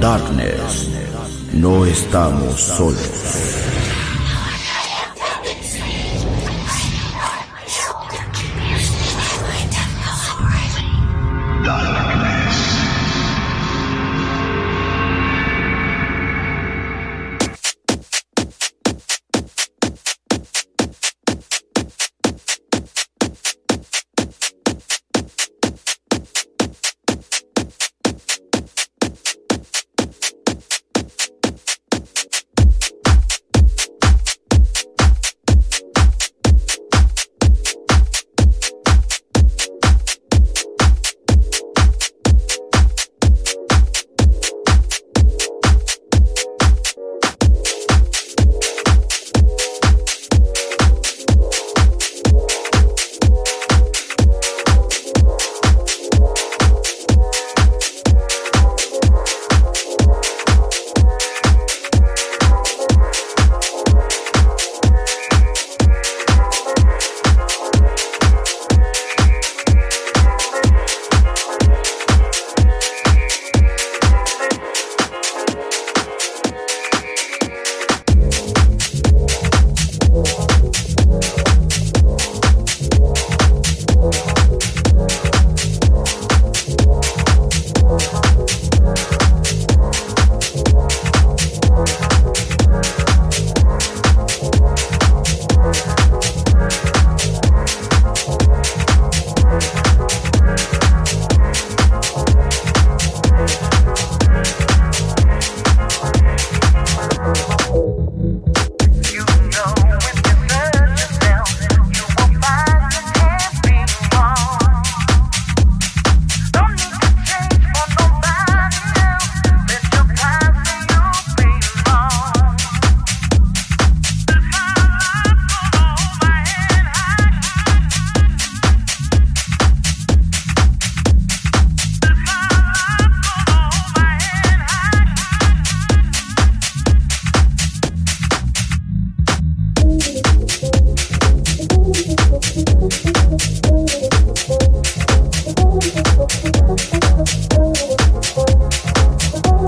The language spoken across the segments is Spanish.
Darkness, no estamos solos.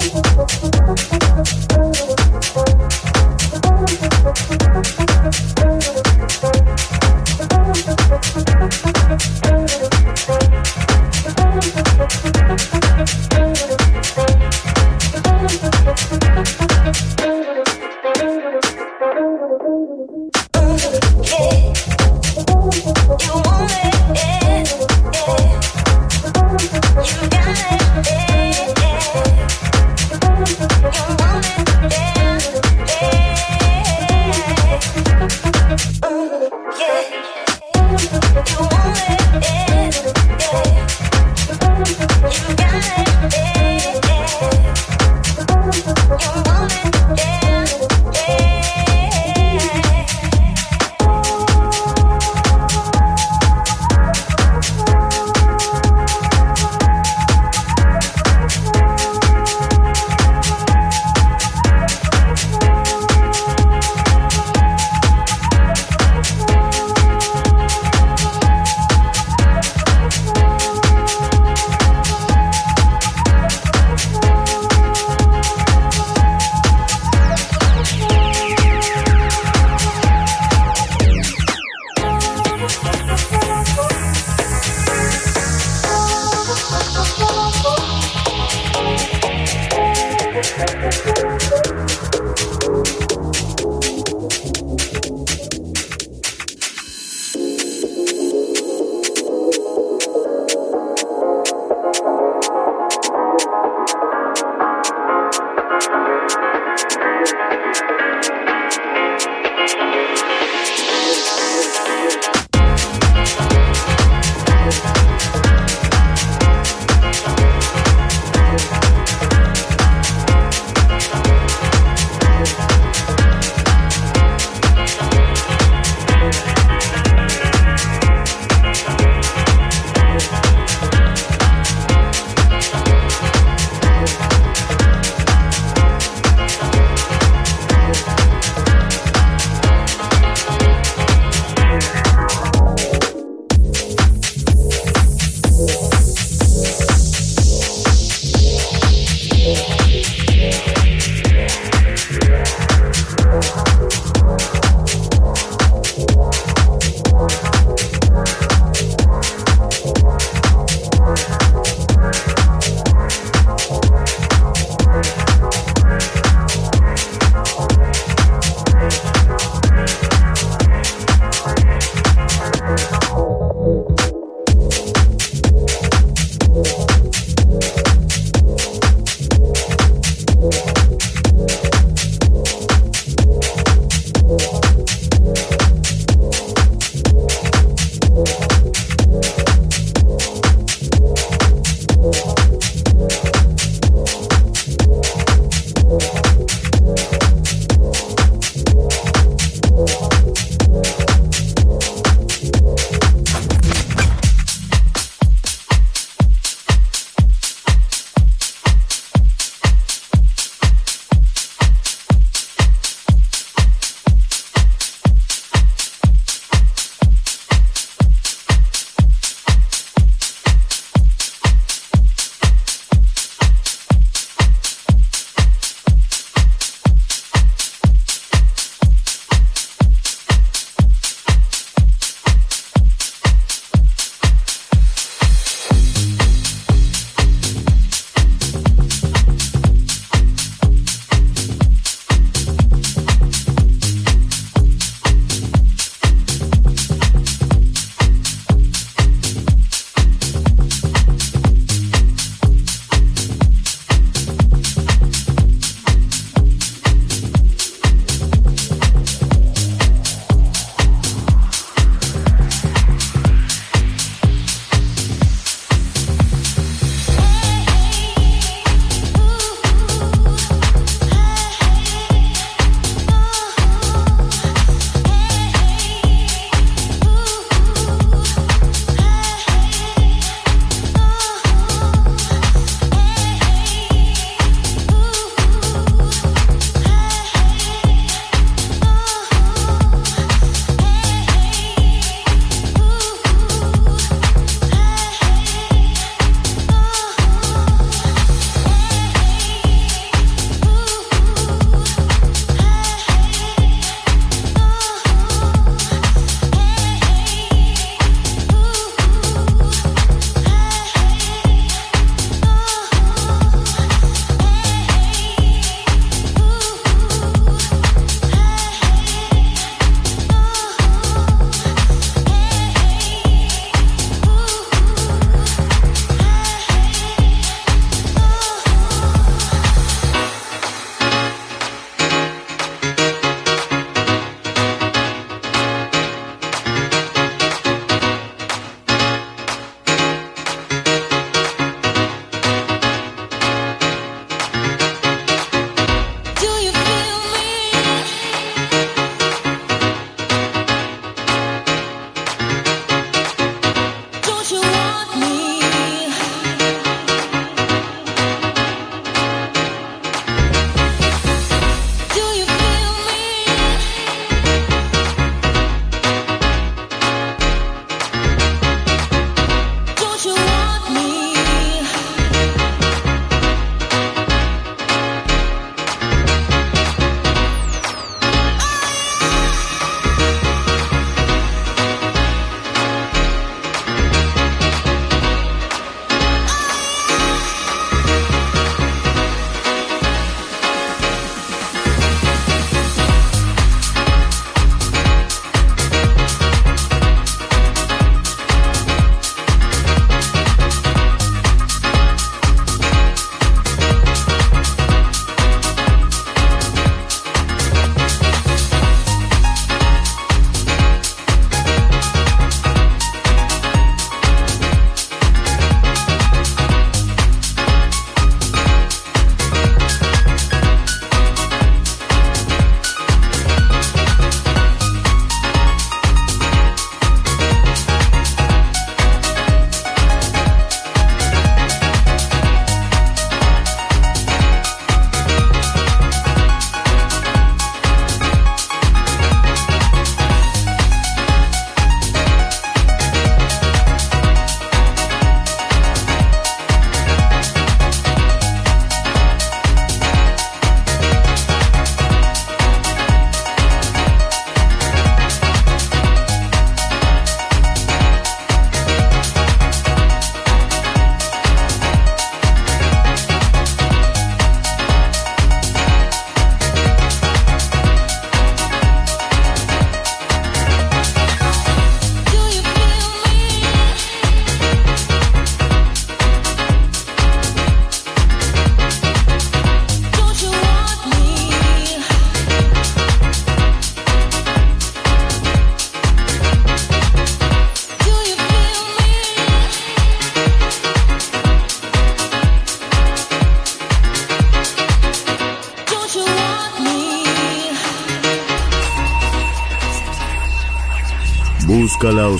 ハハハハ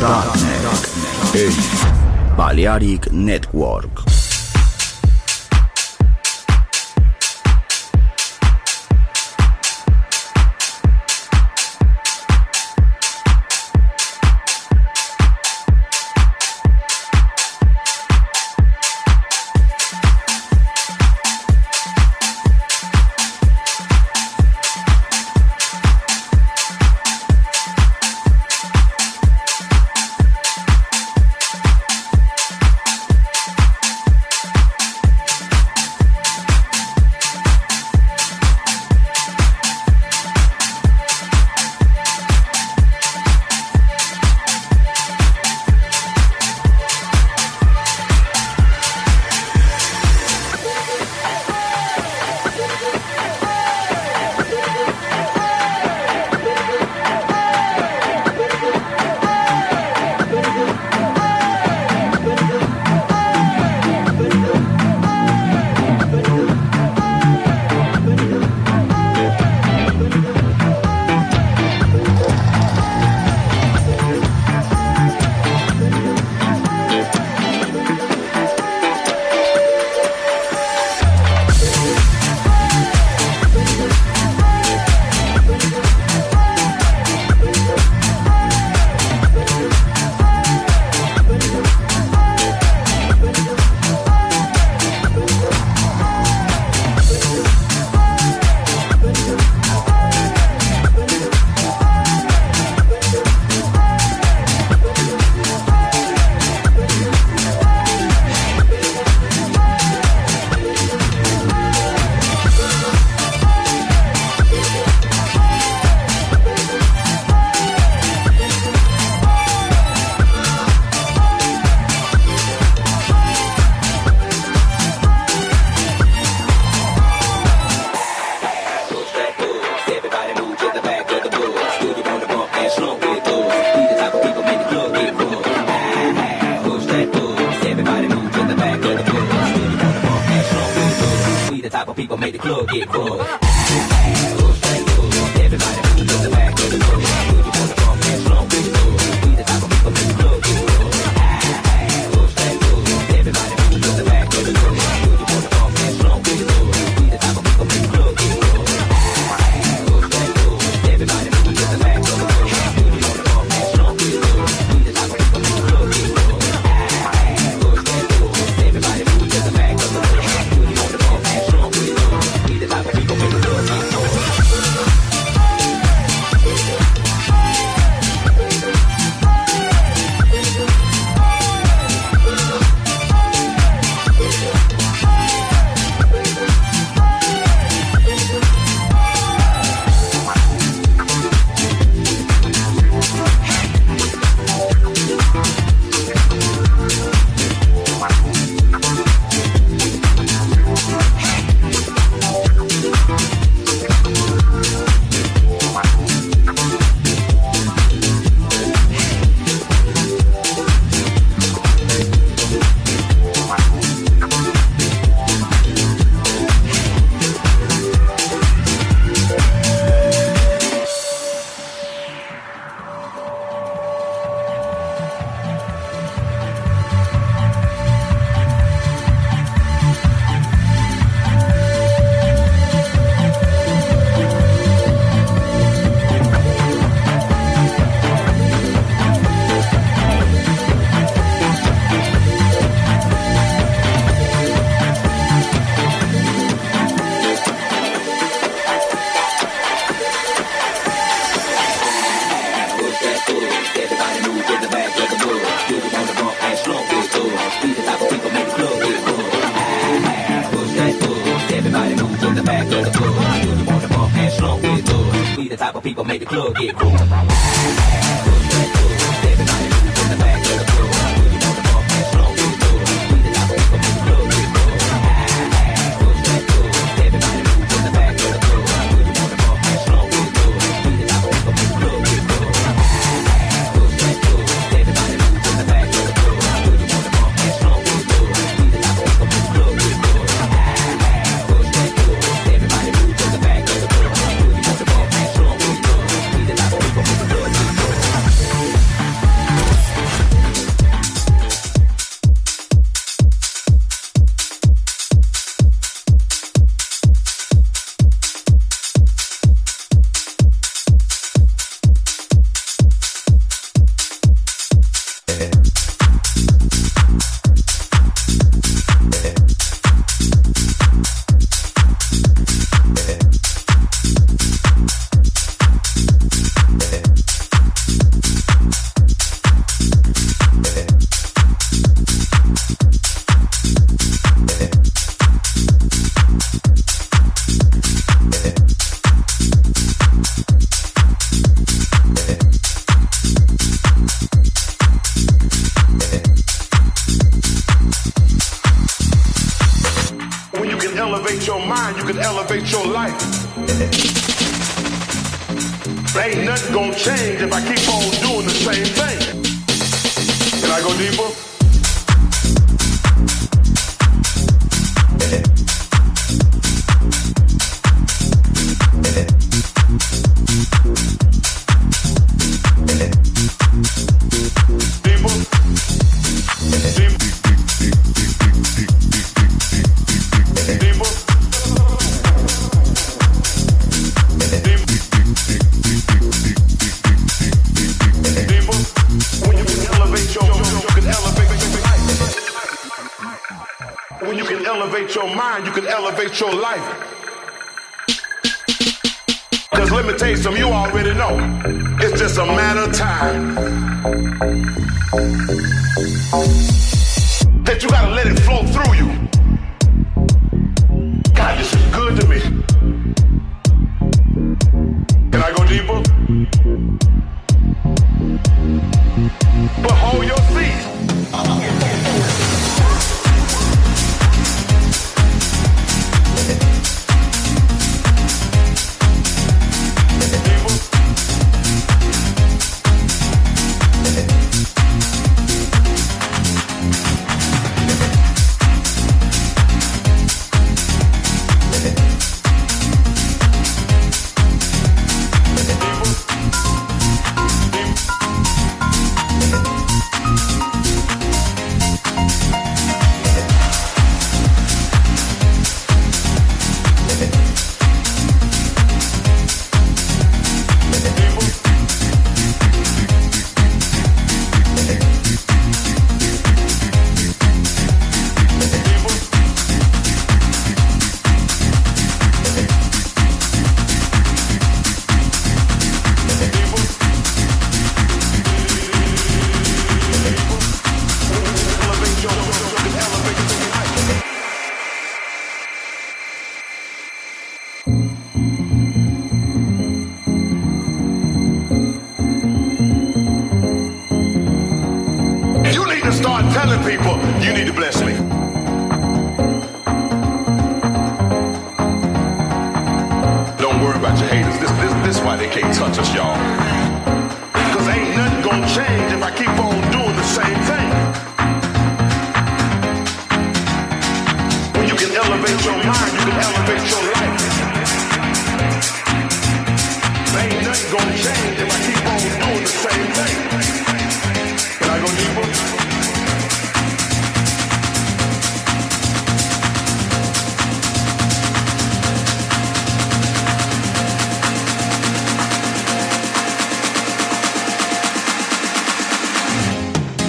Darknet. Balearic Network.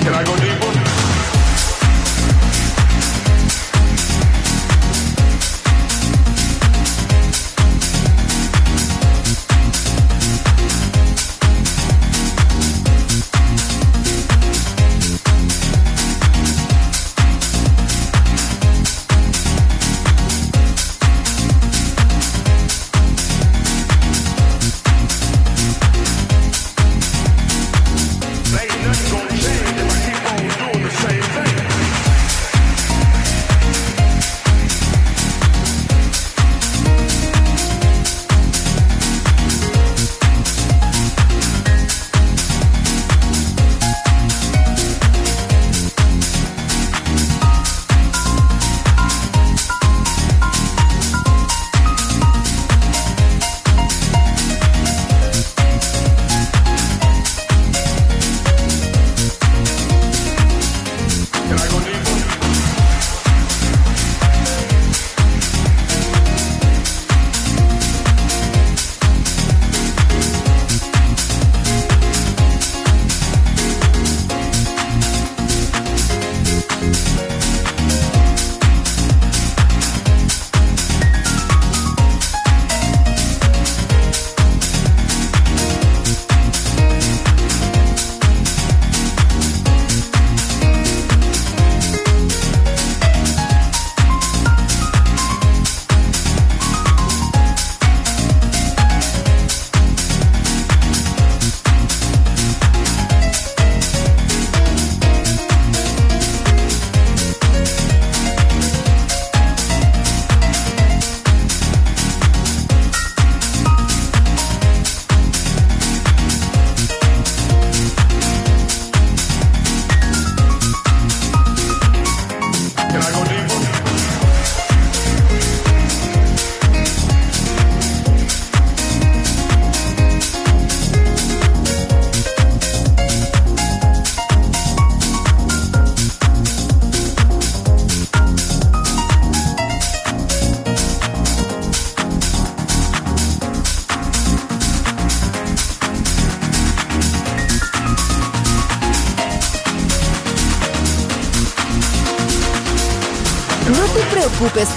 Can I go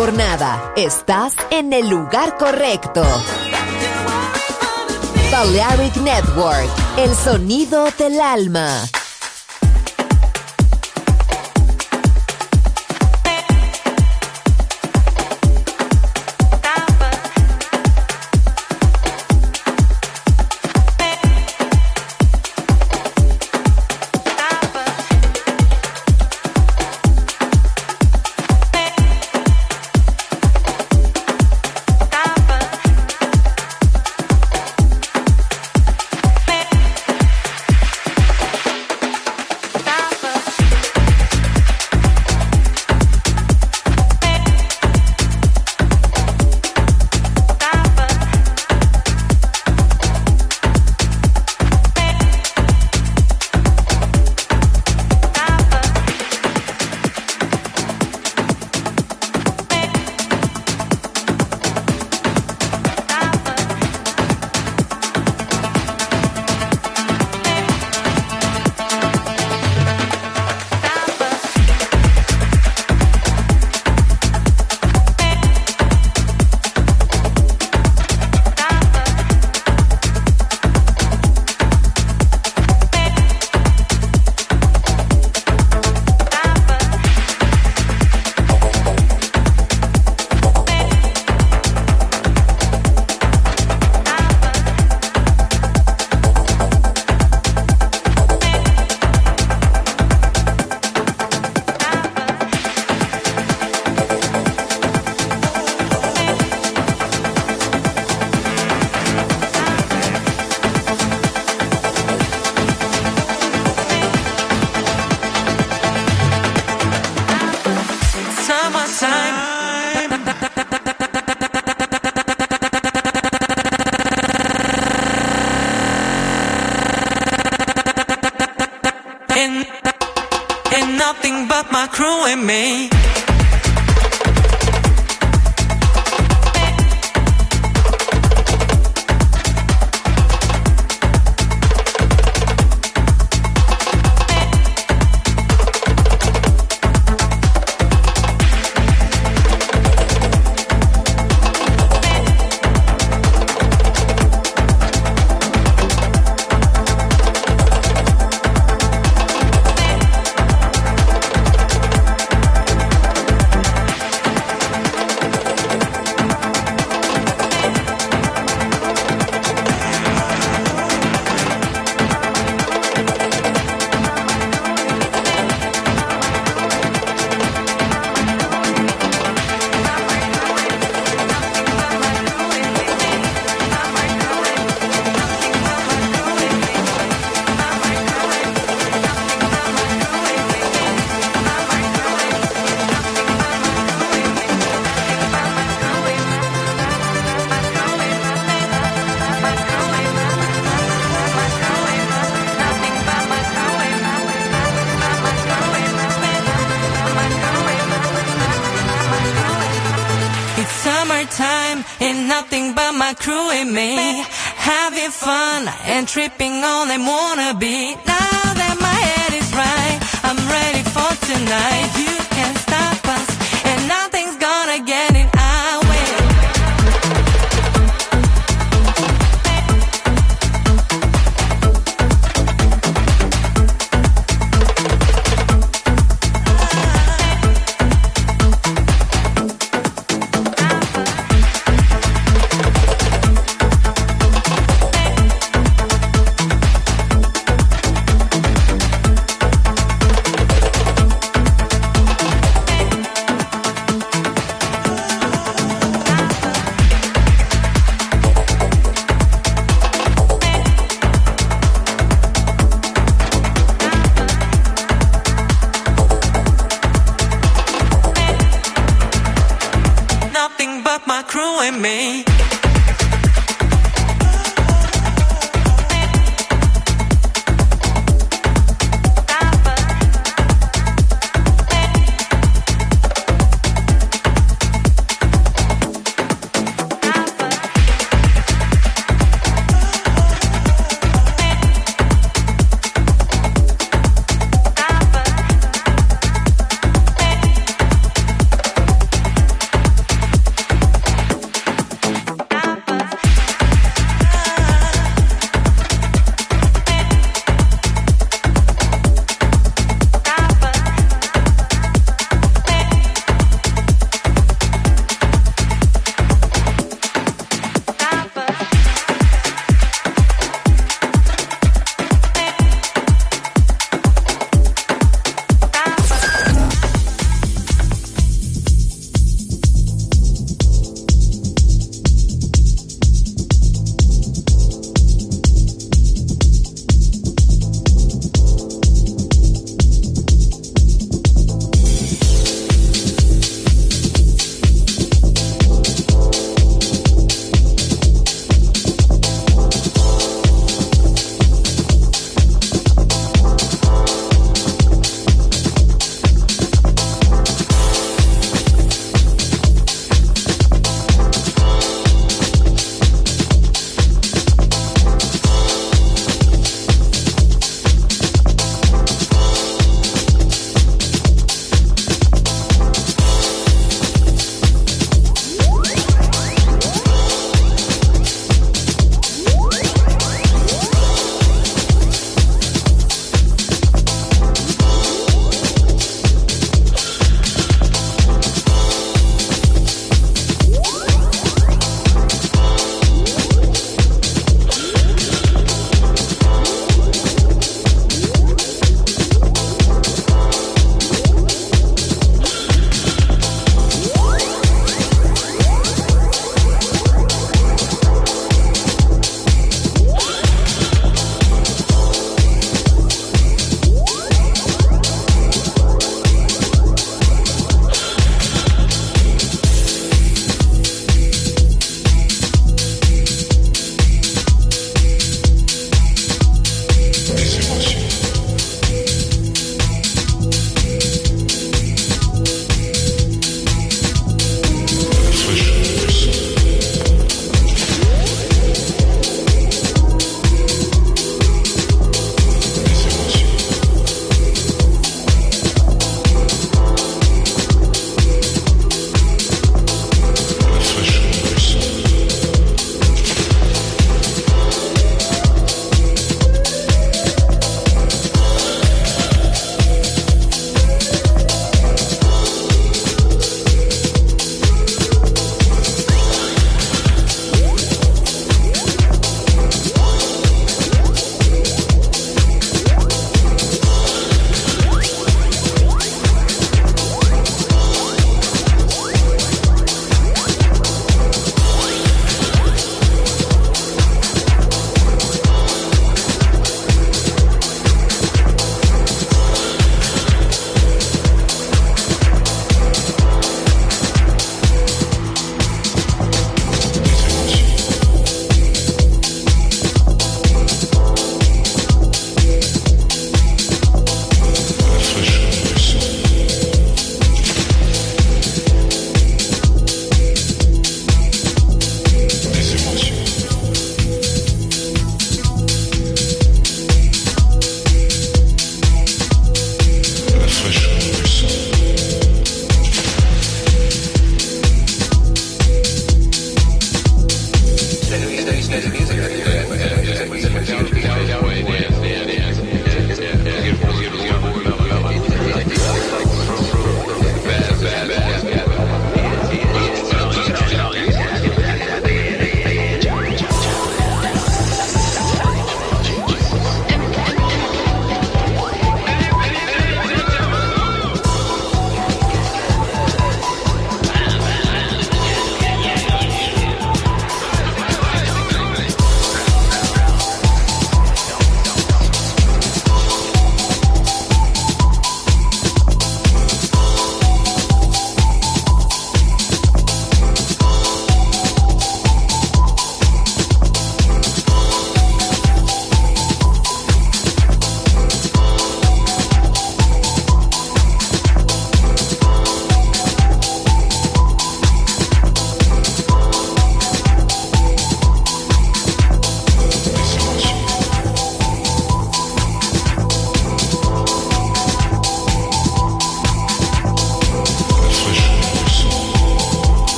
jornada. Estás en el lugar correcto. Balearic Network, el sonido del alma.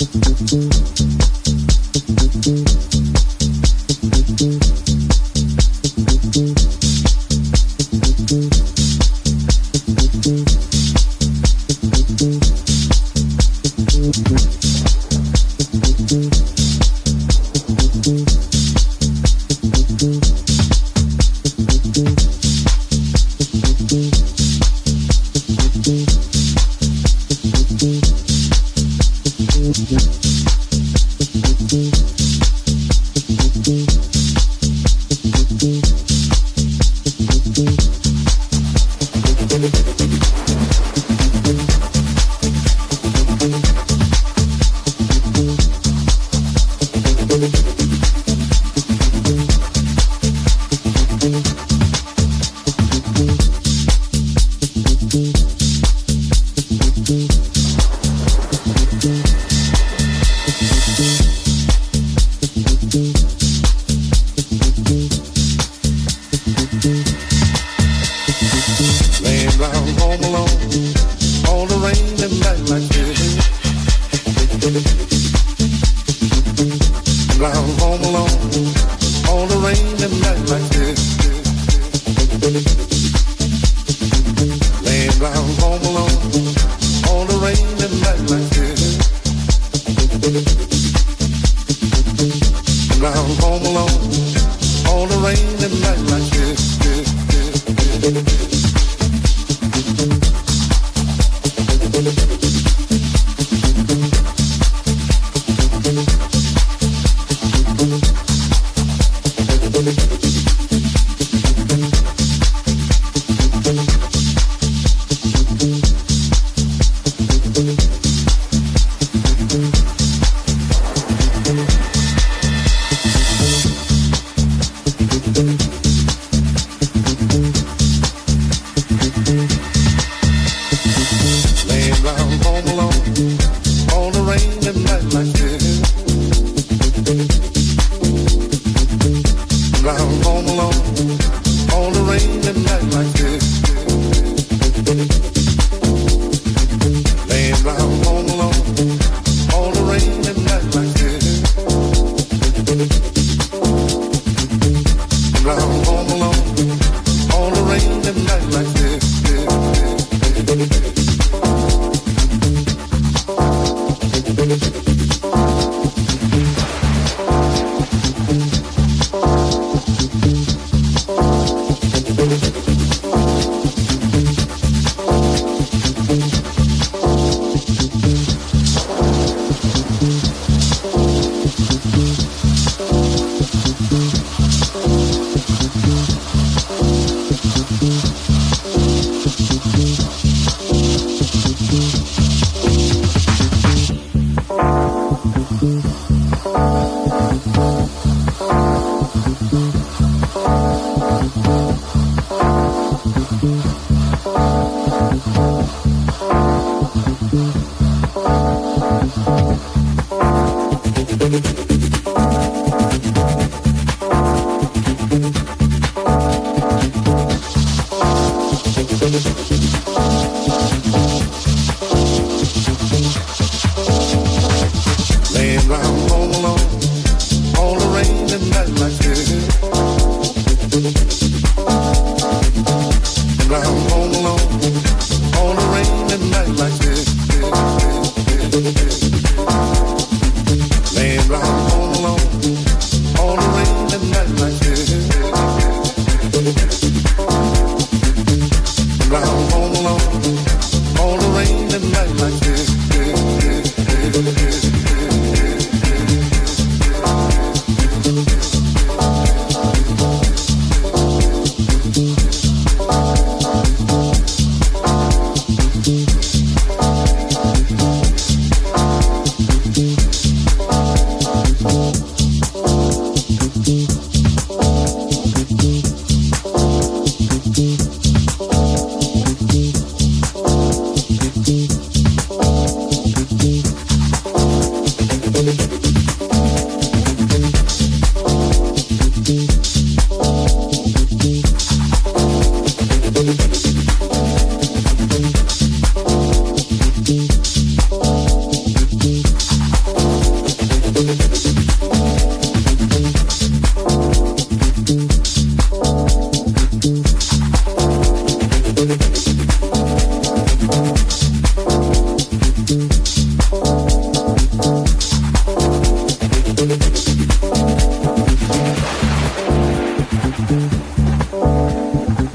Müzik